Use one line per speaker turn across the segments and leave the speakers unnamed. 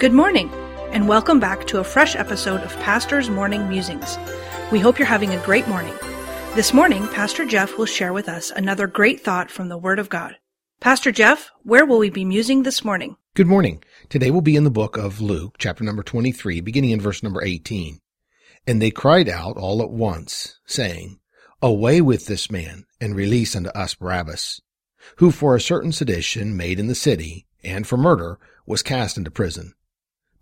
Good morning, and welcome back to a fresh episode of Pastor's Morning Musings. We hope you're having a great morning. This morning, Pastor Jeff will share with us another great thought from the Word of God. Pastor Jeff, where will we be musing this morning?
Good morning. Today we'll be in the book of Luke, chapter number 23, beginning in verse number 18. And they cried out all at once, saying, Away with this man, and release unto us Barabbas, who for a certain sedition made in the city, and for murder, was cast into prison.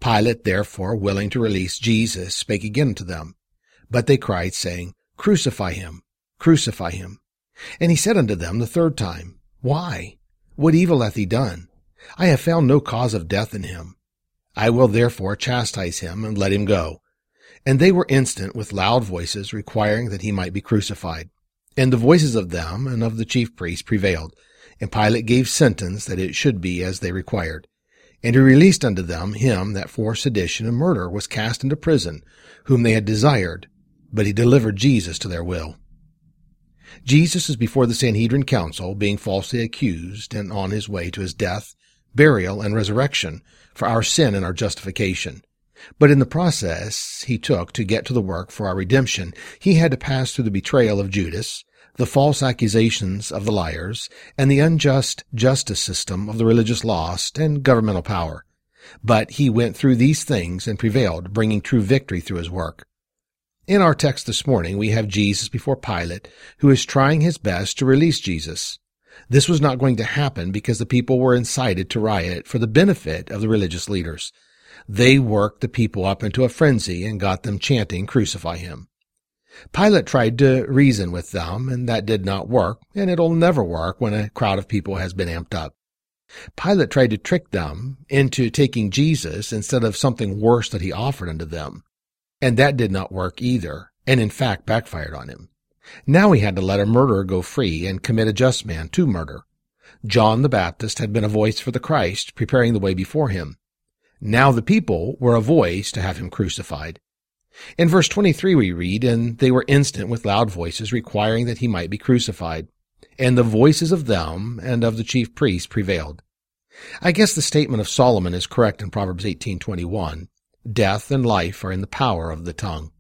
Pilate, therefore, willing to release Jesus, spake again to them. But they cried, saying, Crucify him, crucify him. And he said unto them the third time, Why? What evil hath he done? I have found no cause of death in him. I will therefore chastise him, and let him go. And they were instant with loud voices, requiring that he might be crucified. And the voices of them and of the chief priests prevailed. And Pilate gave sentence that it should be as they required. And he released unto them him that for sedition and murder was cast into prison, whom they had desired, but he delivered Jesus to their will. Jesus is before the Sanhedrin council, being falsely accused, and on his way to his death, burial, and resurrection for our sin and our justification. But in the process he took to get to the work for our redemption, he had to pass through the betrayal of Judas, the false accusations of the liars, and the unjust justice system of the religious lost and governmental power. But he went through these things and prevailed, bringing true victory through his work. In our text this morning, we have Jesus before Pilate, who is trying his best to release Jesus. This was not going to happen because the people were incited to riot for the benefit of the religious leaders. They worked the people up into a frenzy and got them chanting, Crucify him. Pilate tried to reason with them, and that did not work, and it'll never work when a crowd of people has been amped up. Pilate tried to trick them into taking Jesus instead of something worse that he offered unto them. And that did not work either, and in fact backfired on him. Now he had to let a murderer go free and commit a just man to murder. John the Baptist had been a voice for the Christ, preparing the way before him. Now the people were a voice to have him crucified. In verse 23 we read, And they were instant with loud voices, requiring that he might be crucified. And the voices of them and of the chief priests prevailed. I guess the statement of Solomon is correct in Proverbs 18:21. Death and life are in the power of the tongue.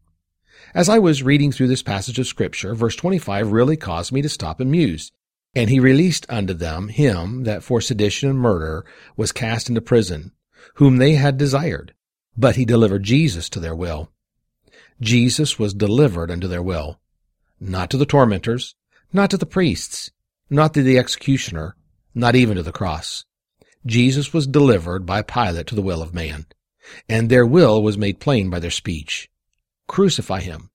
As I was reading through this passage of scripture, verse 25 really caused me to stop and muse. And he released unto them him that for sedition and murder was cast into prison, whom they had desired. But he delivered Jesus to their will. Jesus was delivered unto their will, not to the tormentors, not to the priests, not to the executioner, not even to the cross. Jesus was delivered by Pilate to the will of man, and their will was made plain by their speech. Crucify him.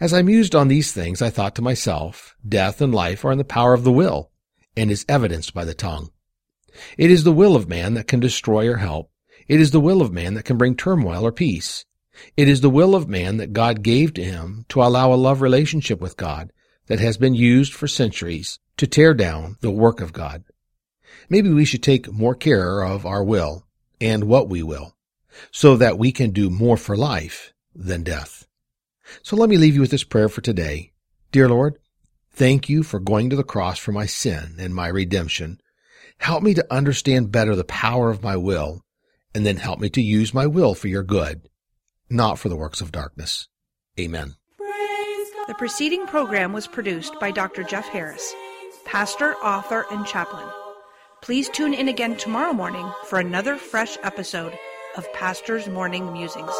As I mused on these things, I thought to myself, death and life are in the power of the will, and is evidenced by the tongue. It is the will of man that can destroy or help. It is the will of man that can bring turmoil or peace. It is the will of man that God gave to him to allow a love relationship with God that has been used for centuries to tear down the work of God. Maybe we should take more care of our will and what we will so that we can do more for life than death. So let me leave you with this prayer for today. Dear Lord, thank you for going to the cross for my sin and my redemption. Help me to understand better the power of my will and then help me to use my will for your good not for the works of darkness. Amen.
The preceding program was produced by Dr. Jeff Harris, pastor, author, and chaplain. Please tune in again tomorrow morning for another fresh episode of Pastor's Morning Musings.